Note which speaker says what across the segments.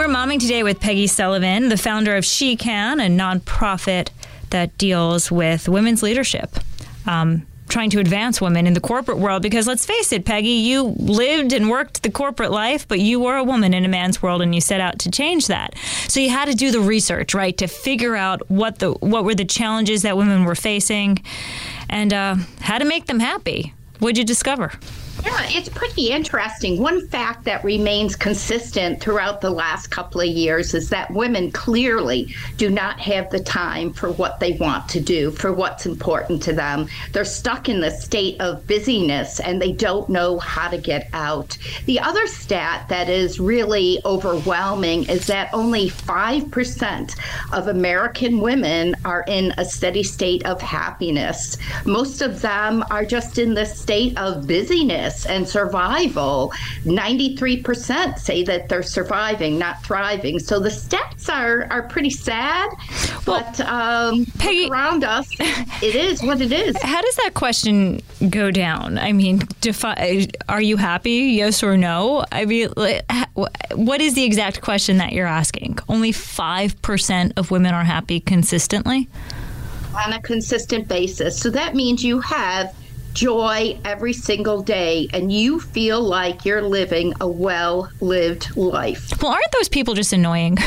Speaker 1: We're momming today with Peggy Sullivan, the founder of SHEcan, a nonprofit that deals with women's leadership. Um, trying to advance women in the corporate world because let's face it Peggy you lived and worked the corporate life but you were a woman in a man's world and you set out to change that. So you had to do the research right to figure out what the what were the challenges that women were facing and uh, how to make them happy. What'd you discover
Speaker 2: yeah, it's pretty interesting. One fact that remains consistent throughout the last couple of years is that women clearly do not have the time for what they want to do, for what's important to them. They're stuck in the state of busyness and they don't know how to get out. The other stat that is really overwhelming is that only 5% of American women are in a steady state of happiness. Most of them are just in the state of busyness and survival, 93% say that they're surviving, not thriving. So the stats are, are pretty sad, well, but um, Peggy, around us, it is what it is.
Speaker 1: How does that question go down? I mean, defi- are you happy? Yes or no? I mean, what is the exact question that you're asking? Only 5% of women are happy consistently?
Speaker 2: On a consistent basis. So that means you have joy every single day and you feel like you're living a well lived life.
Speaker 1: Well, aren't those people just annoying?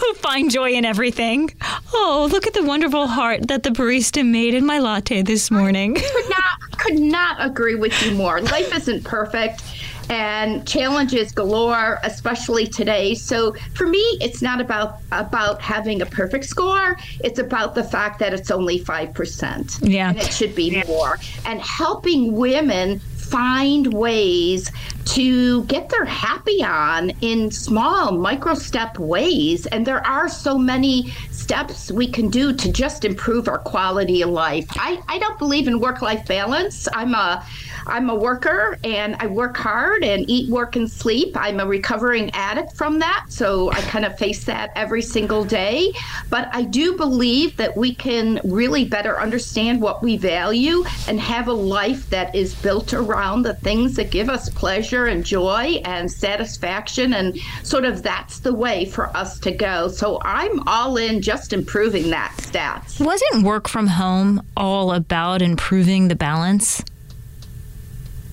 Speaker 1: Who find joy in everything. Oh, look at the wonderful heart that the barista made in my latte this morning.
Speaker 2: I could not could not agree with you more. Life isn't perfect and challenges galore, especially today. So for me, it's not about about having a perfect score. It's about the fact that it's only five percent.
Speaker 1: Yeah,
Speaker 2: and it should be more. And helping women find ways to get their happy on in small micro step ways and there are so many steps we can do to just improve our quality of life i, I don't believe in work life balance i'm a I'm a worker and I work hard and eat, work, and sleep. I'm a recovering addict from that. So I kind of face that every single day. But I do believe that we can really better understand what we value and have a life that is built around the things that give us pleasure and joy and satisfaction. And sort of that's the way for us to go. So I'm all in just improving that stats.
Speaker 1: Wasn't work from home all about improving the balance?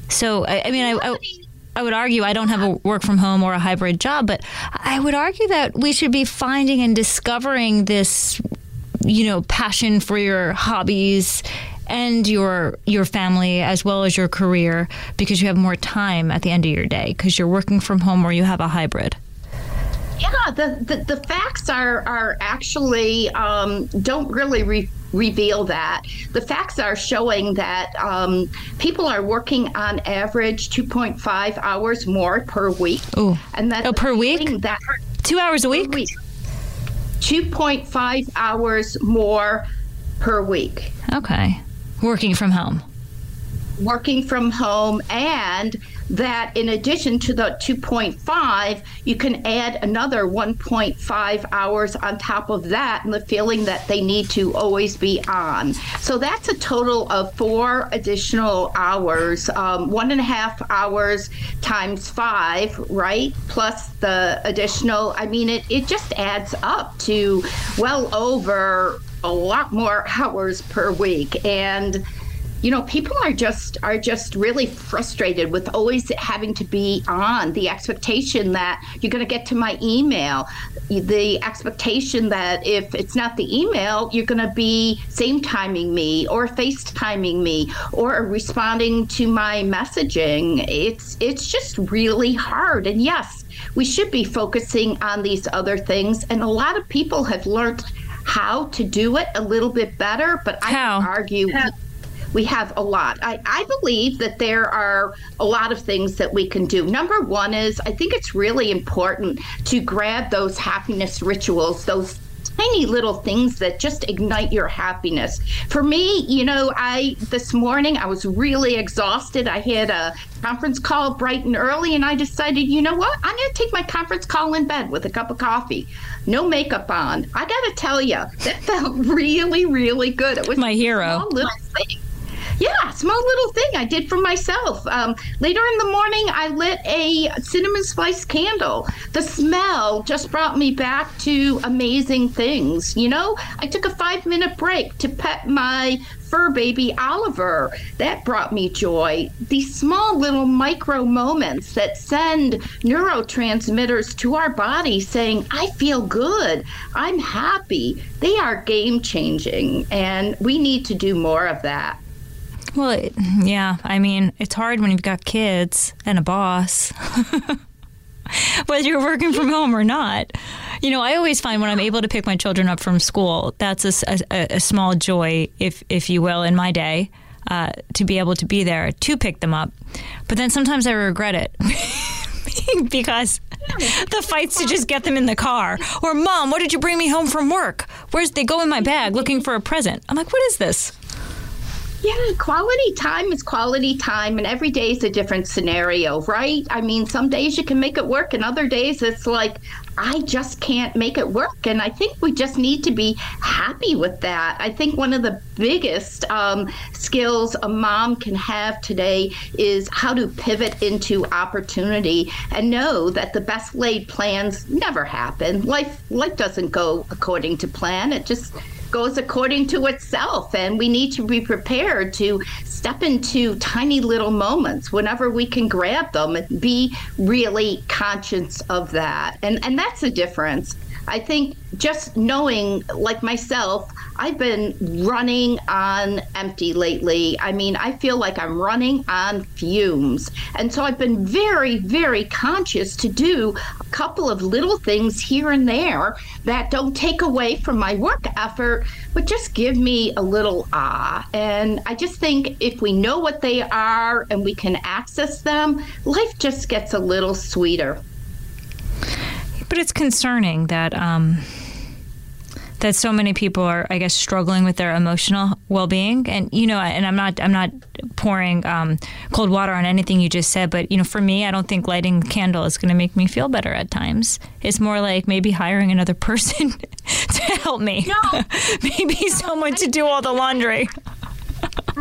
Speaker 1: So, I, I mean, I, I, I would argue I don't have a work from home or a hybrid job, but I would argue that we should be finding and discovering this, you know, passion for your hobbies and your your family as well as your career because you have more time at the end of your day because you're working from home or you have a hybrid.
Speaker 2: Yeah, the, the, the facts are are actually um, don't really re- reveal that. The facts are showing that um, people are working on average 2.5 hours more per week.
Speaker 1: Ooh. and that oh, per week.
Speaker 2: That
Speaker 1: two hours a week.
Speaker 2: week. 2.5 hours more per week.
Speaker 1: Okay, working from home.
Speaker 2: Working from home and that in addition to the 2.5, you can add another 1.5 hours on top of that and the feeling that they need to always be on. So that's a total of four additional hours, um, one and a half hours times five, right? Plus the additional, I mean, it, it just adds up to well over a lot more hours per week. And you know people are just are just really frustrated with always having to be on the expectation that you're going to get to my email the expectation that if it's not the email you're going to be same timing me or facetiming me or responding to my messaging it's it's just really hard and yes we should be focusing on these other things. And a lot of people have learned how to do it a little bit better, but I
Speaker 1: how?
Speaker 2: argue. We have a lot. I, I believe that there are a lot of things that we can do. Number one is I think it's really important to grab those happiness rituals, those tiny little things that just ignite your happiness. For me, you know, I this morning I was really exhausted. I had a conference call bright and early and I decided, you know what? I'm going to take my conference call in bed with a cup of coffee. No makeup on. I got to tell you, that felt really really good. It was
Speaker 1: my hero.
Speaker 2: little thing yeah, small little thing I did for myself. Um, later in the morning, I lit a cinnamon spice candle. The smell just brought me back to amazing things. You know, I took a five minute break to pet my fur baby Oliver. That brought me joy. These small little micro moments that send neurotransmitters to our body saying, I feel good, I'm happy, they are game changing. And we need to do more of that.
Speaker 1: Well, it, yeah. I mean, it's hard when you've got kids and a boss, whether you're working from home or not. You know, I always find when I'm able to pick my children up from school, that's a, a, a small joy, if if you will, in my day. Uh, to be able to be there to pick them up, but then sometimes I regret it because the fights to just get them in the car. Or, mom, what did you bring me home from work? Where's they go in my bag looking for a present? I'm like, what is this?
Speaker 2: Yeah, quality time is quality time, and every day is a different scenario, right? I mean, some days you can make it work, and other days it's like, I just can't make it work. And I think we just need to be happy with that. I think one of the biggest um, skills a mom can have today is how to pivot into opportunity and know that the best laid plans never happen. Life life doesn't go according to plan. It just goes according to itself. And we need to be prepared to step into tiny little moments whenever we can grab them and be really conscious of that. And, and that's the difference. I think just knowing, like myself, I've been running on empty lately. I mean, I feel like I'm running on fumes. And so I've been very, very conscious to do a couple of little things here and there that don't take away from my work effort, but just give me a little ah. And I just think if we know what they are and we can access them, life just gets a little sweeter.
Speaker 1: But it's concerning that um, that so many people are, I guess, struggling with their emotional well-being. And you know, and I'm not, I'm not pouring um, cold water on anything you just said, but you know, for me, I don't think lighting a candle is going to make me feel better at times. It's more like maybe hiring another person to help me,
Speaker 2: no.
Speaker 1: maybe someone to do all the laundry.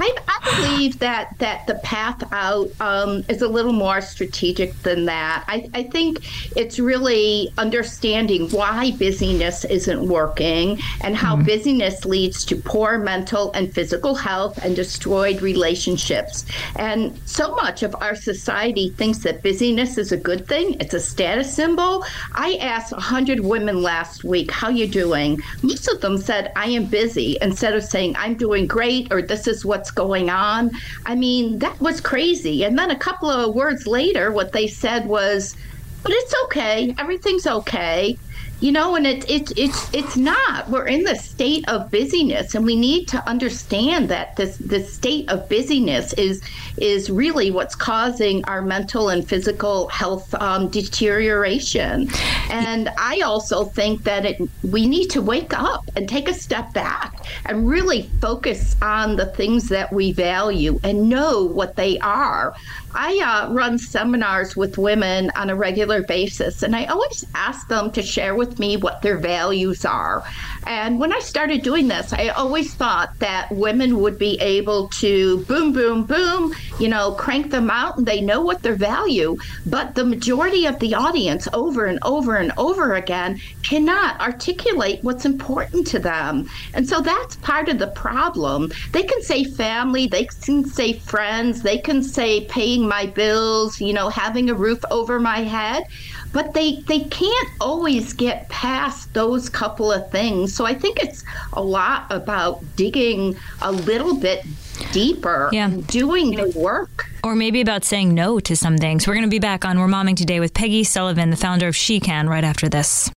Speaker 2: I, I, believe that that the path out um, is a little more strategic than that. I, I, think it's really understanding why busyness isn't working and how mm-hmm. busyness leads to poor mental and physical health and destroyed relationships. And so much of our society thinks that busyness is a good thing. It's a status symbol. I asked 100 women last week, "How you doing?" Most of them said, "I am busy," instead of saying, "I'm doing great" or "This is what's going on. I mean, that was crazy. And then a couple of words later, what they said was, but it's okay. Everything's okay you know and it's it's it's it's not we're in the state of busyness and we need to understand that this this state of busyness is is really what's causing our mental and physical health um, deterioration. And i also think that it we need to wake up and take a step back and really focus on the things that we value and know what they are I uh, run seminars with women on a regular basis, and I always ask them to share with me what their values are. And when I started doing this, I always thought that women would be able to boom, boom, boom, you know, crank them out and they know what their value. But the majority of the audience over and over and over again cannot articulate what's important to them. And so that's part of the problem. They can say family, they can say friends, they can say paying my bills, you know, having a roof over my head but they they can't always get past those couple of things so i think it's a lot about digging a little bit deeper
Speaker 1: yeah.
Speaker 2: doing the work
Speaker 1: or maybe about saying no to some things. We're going to be back on We're Momming Today with Peggy Sullivan, the founder of SHEcan, right after this.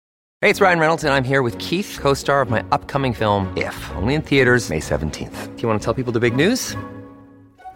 Speaker 3: Hey, it's Ryan Reynolds, and I'm here with Keith, co star of my upcoming film, If, only in theaters, May 17th. Do you want to tell people the big news?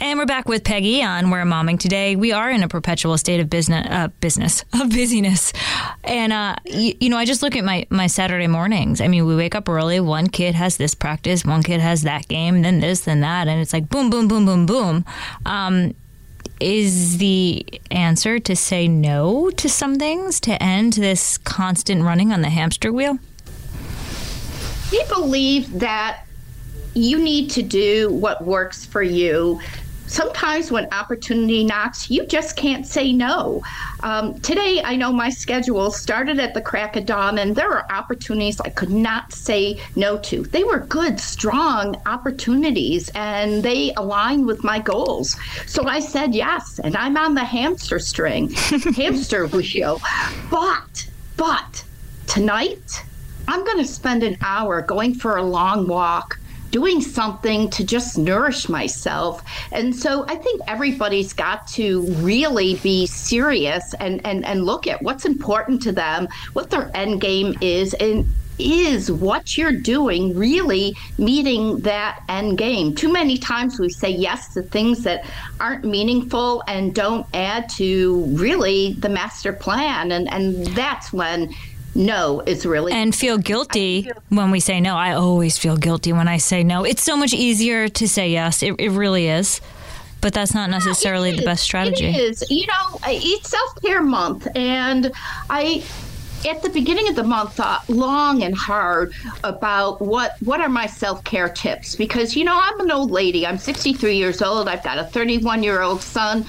Speaker 1: And we're back with Peggy on We're Momming today. We are in a perpetual state of business, uh, business of busyness, and uh, you, you, know, I just look at my my Saturday mornings. I mean, we wake up early. One kid has this practice, one kid has that game, then this, then that, and it's like boom, boom, boom, boom, boom. Um, is the answer to say no to some things to end this constant running on the hamster wheel?
Speaker 2: We believe that you need to do what works for you sometimes when opportunity knocks, you just can't say no. Um, today, I know my schedule started at the crack of dawn, and there are opportunities I could not say no to. They were good, strong opportunities, and they aligned with my goals. So I said yes, and I'm on the hamster string, hamster wheel. But, but tonight, I'm going to spend an hour going for a long walk doing something to just nourish myself. And so I think everybody's got to really be serious and, and, and look at what's important to them, what their end game is, and is what you're doing really meeting that end game? Too many times we say yes to things that aren't meaningful and don't add to really the master plan. And, and that's when no it's really
Speaker 1: and feel guilty feel- when we say no. I always feel guilty when i say no. It's so much easier to say yes. It, it really is. But that's not necessarily the best strategy.
Speaker 2: It is. You know it's self-care month and i at the beginning of the month thought long and hard about what what are my self-care tips? Because you know i'm an old lady. I'm 63 years old. I've got a 31 year old son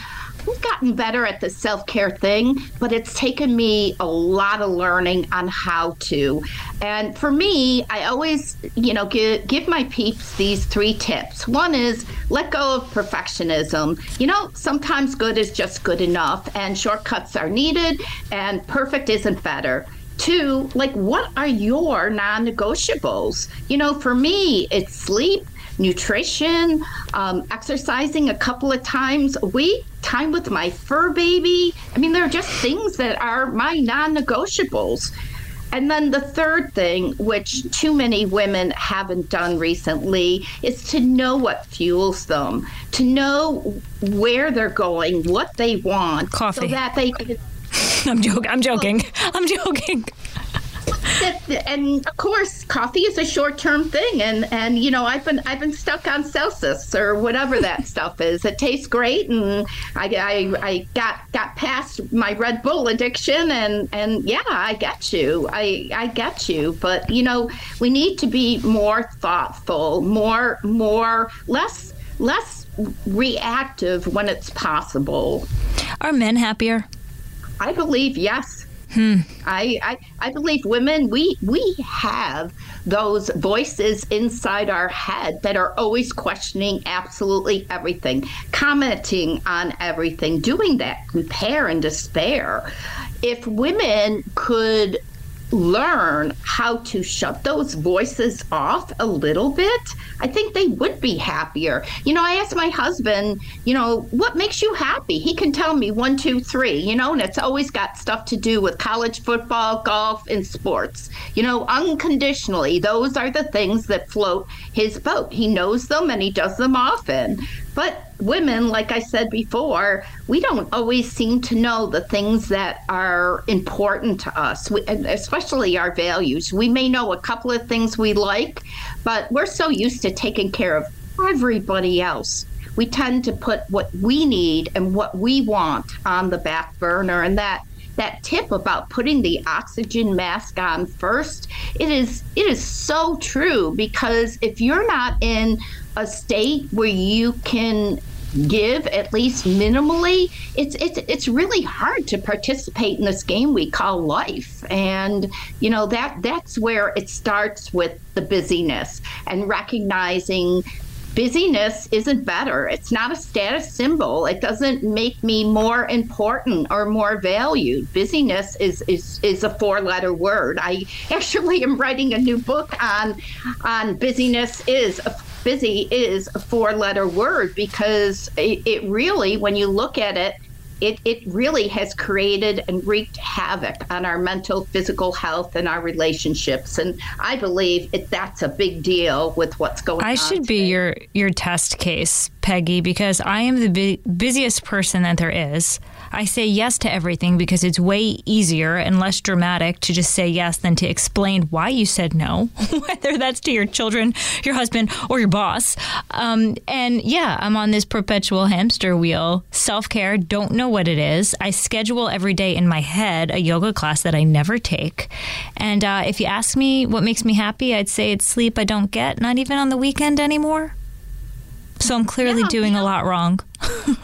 Speaker 2: I've gotten better at the self care thing, but it's taken me a lot of learning on how to. And for me, I always, you know, give, give my peeps these three tips. One is let go of perfectionism. You know, sometimes good is just good enough, and shortcuts are needed, and perfect isn't better. Two, like, what are your non negotiables? You know, for me, it's sleep nutrition, um, exercising a couple of times a week, time with my fur baby. I mean, there are just things that are my non negotiables. And then the third thing, which too many women haven't done recently, is to know what fuels them, to know where they're going, what they want,
Speaker 1: Coffee.
Speaker 2: so that they can.
Speaker 1: I'm joking. I'm joking. I'm joking
Speaker 2: and of course, coffee is a short-term thing, and and you know I've been I've been stuck on Celsius or whatever that stuff is. It tastes great, and I, I I got got past my Red Bull addiction, and and yeah, I get you, I I get you, but you know we need to be more thoughtful, more more less less reactive when it's possible.
Speaker 1: Are men happier?
Speaker 2: I believe yes.
Speaker 1: Hmm.
Speaker 2: I, I I believe women we we have those voices inside our head that are always questioning absolutely everything, commenting on everything, doing that compare and despair. If women could learn how to shut those voices off a little bit, I think they would be happier. You know, I asked my husband, you know, what makes you happy? He can tell me one, two, three, you know, and it's always got stuff to do with college football, golf, and sports. You know, unconditionally, those are the things that float his boat. He knows them and he does them often. But women, like I said before, we don't always seem to know the things that are important to us, we, especially our values. We may know a couple of things we like, but we're so used to taking care of everybody else. We tend to put what we need and what we want on the back burner, and that that tip about putting the oxygen mask on first it is it is so true because if you're not in a state where you can give at least minimally, it's it's it's really hard to participate in this game we call life. And you know that that's where it starts with the busyness and recognizing busyness isn't better. It's not a status symbol. It doesn't make me more important or more valued. Busyness is is, is a four letter word. I actually am writing a new book on on busyness is a busy is a four letter word because it, it really when you look at it it, it really has created and wreaked havoc on our mental, physical health and our relationships. And I believe it, that's a big deal with what's going
Speaker 1: I
Speaker 2: on.
Speaker 1: I should
Speaker 2: today.
Speaker 1: be your, your test case, Peggy, because I am the bu- busiest person that there is. I say yes to everything because it's way easier and less dramatic to just say yes than to explain why you said no, whether that's to your children, your husband, or your boss. Um, and yeah, I'm on this perpetual hamster wheel. Self care, don't know what it is. I schedule every day in my head a yoga class that I never take. And uh, if you ask me what makes me happy, I'd say it's sleep I don't get, not even on the weekend anymore. So I'm clearly
Speaker 2: Yeah,
Speaker 1: doing
Speaker 2: yeah.
Speaker 1: a lot wrong.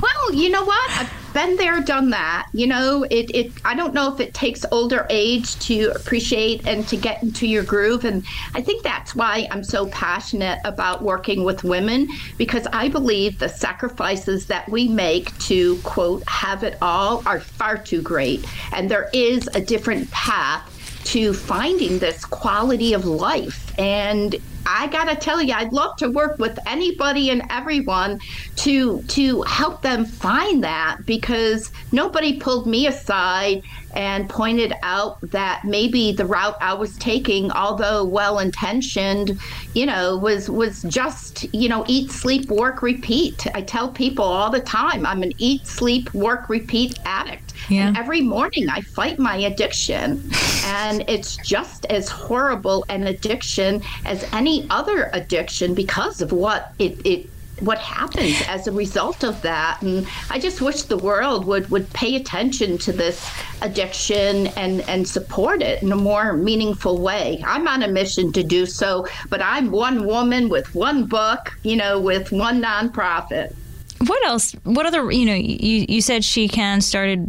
Speaker 2: Well, you know what? I've been there, done that. You know, it, it I don't know if it takes older age to appreciate and to get into your groove. And I think that's why I'm so passionate about working with women because I believe the sacrifices that we make to quote have it all are far too great. And there is a different path to finding this quality of life. And I gotta tell you, I'd love to work with anybody and everyone to to help them find that because nobody pulled me aside and pointed out that maybe the route I was taking, although well intentioned, you know, was was just, you know, eat, sleep, work, repeat. I tell people all the time, I'm an eat, sleep, work, repeat addict.
Speaker 1: Yeah.
Speaker 2: And every morning I fight my addiction. and it's just as horrible an addiction as any other addiction because of what it, it what happens as a result of that and i just wish the world would would pay attention to this addiction and and support it in a more meaningful way i'm on a mission to do so but i'm one woman with one book you know with one nonprofit
Speaker 1: What else? What other? You know, you you said SHEcan started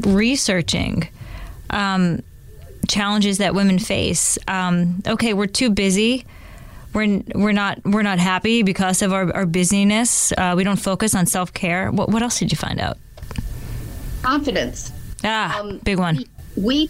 Speaker 1: researching um, challenges that women face. Um, okay, we're too busy. We're we're not we're not happy because of our, our busyness. Uh, we don't focus on self care. What what else did you find out?
Speaker 2: confidence
Speaker 1: Ah,
Speaker 2: Um,
Speaker 1: big one.
Speaker 2: we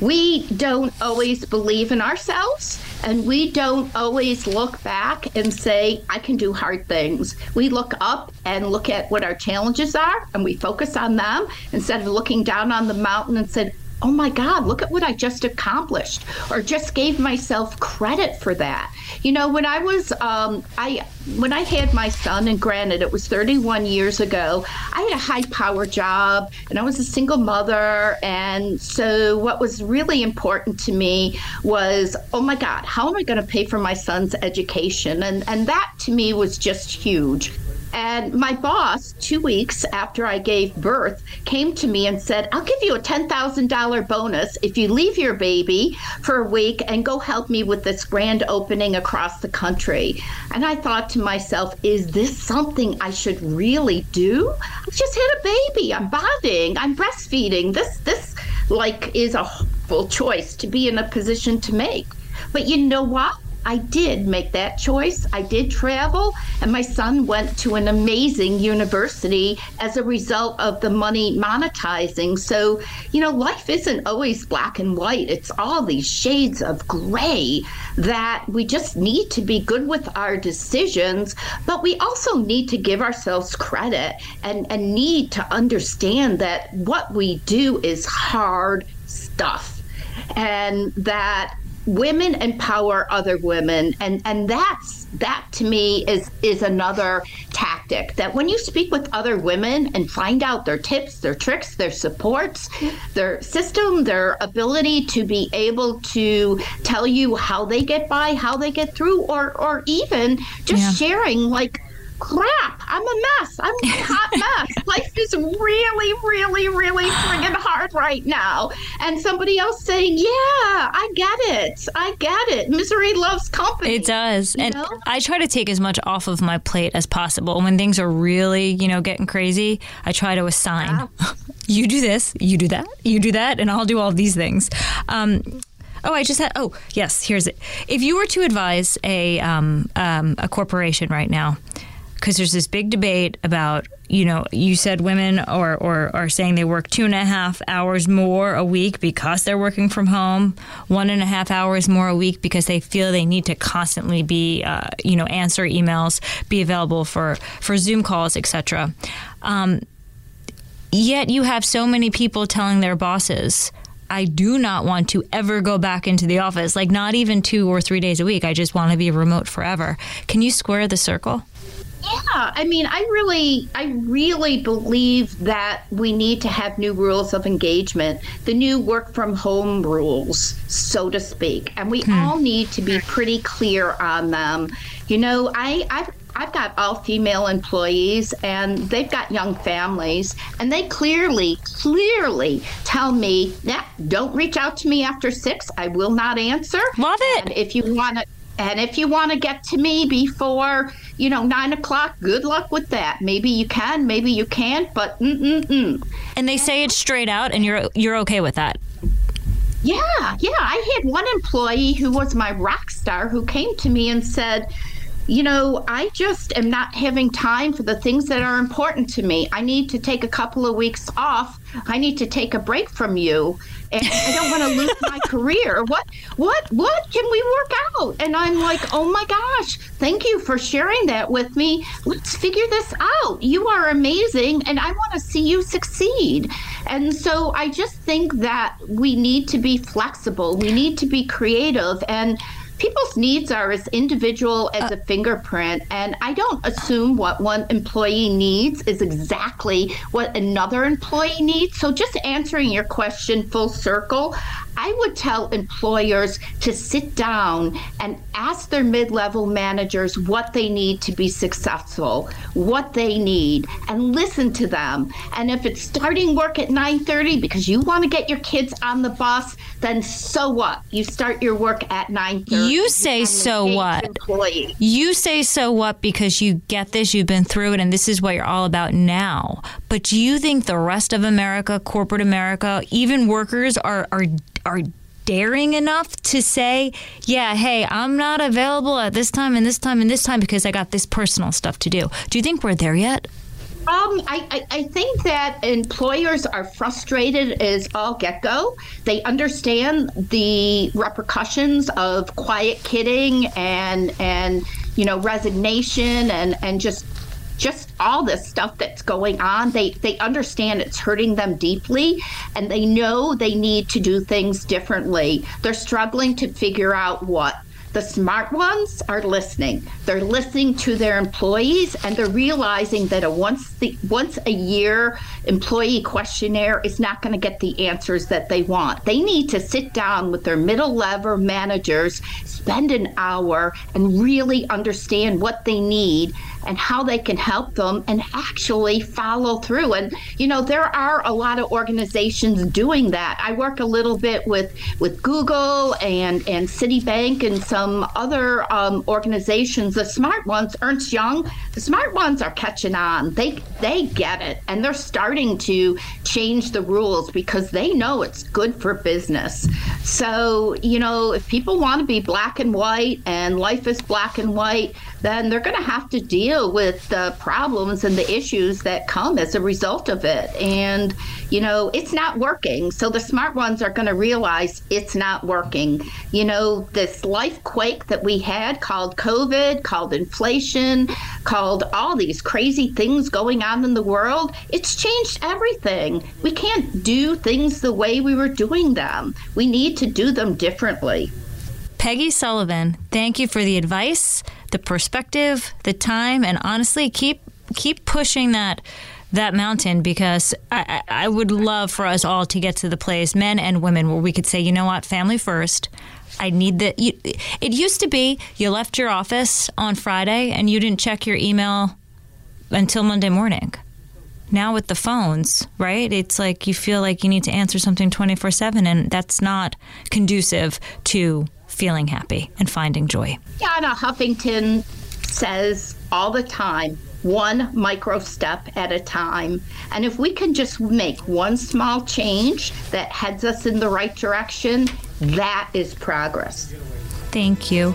Speaker 2: we don't always believe in ourselves and we don't always look back and say i can do hard things. We look up and look at what our challenges are and we focus on them instead of looking down on the mountain and said oh my god look at what i just accomplished or just gave myself credit for that. You know when i was um, i when i had my son and granted it was 31 years ago i had a high power job and i was a single mother and so what was really important to me was oh my god how am i going to pay for my son's education? And and that to me was just huge and my boss, two weeks after I gave birth, came to me and said, I'll give you a $10,000 bonus if you leave your baby for a week and go help me with this grand opening across the country. And I thought to myself, is this something I should really do? I just had a baby. I'm bonding. I'm breastfeeding. This, this, like, is a full choice to be in a position to make. But you know what? I did make that choice. I did travel, and my son went to an amazing university as a result of the money monetizing. So, you know, life isn't always black and white, it's all these shades of gray that we just need to be good with our decisions, but we also need to give ourselves credit and, and need to understand that what we do is hard stuff and that women empower other women and and that's that to me is is another tactic that when you speak with other women and find out their tips their tricks their supports their system their ability to be able to tell you how they get by how they get through or or even just
Speaker 1: Yeah.
Speaker 2: sharing like crap, I'm a mess. I'm a hot mess. Life is really, really, really friggin' hard right now. And somebody else saying, yeah, I get it. I get it. Misery loves company.
Speaker 1: It does.
Speaker 2: You
Speaker 1: and
Speaker 2: know?
Speaker 1: I try to take as much off of my plate as possible. When things are really, you know, getting crazy, I try to assign. you do this, you do that, you do that, and I'll do all these things. Um, Oh, I just had. Oh, yes. Here's it. If you were to advise a um, um, a corporation right now, because there's this big debate about you know you said women or, or are saying they work two and a half hours more a week because they're working from home one and a half hours more a week because they feel they need to constantly be uh, you know answer emails be available for for zoom calls etc um, yet you have so many people telling their bosses I do not want to ever go back into the office, like not even two or three days a week. I just want to be remote forever. Can you square the circle?
Speaker 2: Yeah, I mean, I really, I really believe that we need to have new rules of engagement, the new work from home rules, so to speak, and we hmm. all need to be pretty clear on them. You know, I, I've I've got all female employees and they've got young families and they clearly, clearly tell me, yeah, don't reach out to me after six. I will not answer.
Speaker 1: Love it.
Speaker 2: And if you want to, and if you want to get to me before, you know, nine o'clock, good luck with that. Maybe you can, maybe you can't, but mm-mm-mm.
Speaker 1: And they say it straight out, and you're you're okay with that.
Speaker 2: Yeah, yeah. I had one employee who was my rock star who came to me and said, you know, I just am not having time for the things that are important to me. I need to take a couple of weeks off. I need to take a break from you. And I don't want to lose my career. What what what can we work out? And I'm like, "Oh my gosh, thank you for sharing that with me. Let's figure this out. You are amazing and I want to see you succeed." And so I just think that we need to be flexible. We need to be creative and people's needs are as individual as uh, a fingerprint and i don't assume what one employee needs is exactly what another employee needs. So just answering your question full circle i would tell employers to sit down and ask their mid-level managers what they need to be successful what they need and listen to them and if it's starting work at 9.30 because you want to get your kids on the bus then so what you start your work at 9.30
Speaker 1: You say so what?
Speaker 2: Employee.
Speaker 1: You say so what because you get this, you've been through it, and this is what you're all about now. But do you think the rest of America, corporate America, even workers are are are daring enough to say, yeah, hey, I'm not available at this time and this time and this time because I got this personal stuff to do. Do you think we're there yet?
Speaker 2: Um, I, I, I think that employers are frustrated as all get go. They understand the repercussions of quiet quitting and and you know resignation and and just just all this stuff that's going on they they understand it's hurting them deeply and they know they need to do things differently they're struggling to figure out what the smart ones are listening. They're listening to their employees and they're realizing that a once the once a year employee questionnaire is not going to get the answers that they want. They need to sit down with their middle level managers, spend an hour and really understand what they need and how they can help them and actually follow through. And you know, there are a lot of organizations doing that. I work a little bit with with Google and and Citibank and some other um, organizations. The smart ones, Ernst Young, the smart ones are catching on. They they get it, and they're starting to change the rules because they know it's good for business. So you know, if people want to be black and white, and life is black and white, then they're going to have to deal with the problems and the issues that come as a result of it. And, you know, it's not working. So the smart ones are going to realize it's not working. You know, this life quake that we had called COVID, called inflation, called all these crazy things going on in the world, it's changed everything. We can't do things the way we were doing them. We need to do them differently.
Speaker 1: Peggy Sullivan, thank you for the advice, the perspective, the time, and honestly, keep keep pushing that that mountain because I, I would love for us all to get to the place, men and women, where we could say, you know what, family first. I need the. You, it used to be you left your office on Friday and you didn't check your email until Monday morning. Now with the phones, right? It's like you feel like you need to answer something 24 7, and that's not conducive to feeling happy and finding joy.
Speaker 2: Arianna Huffington says all the time one micro step at a time. And if we can just make one small change that heads us in the right direction, that is progress.
Speaker 1: Thank you.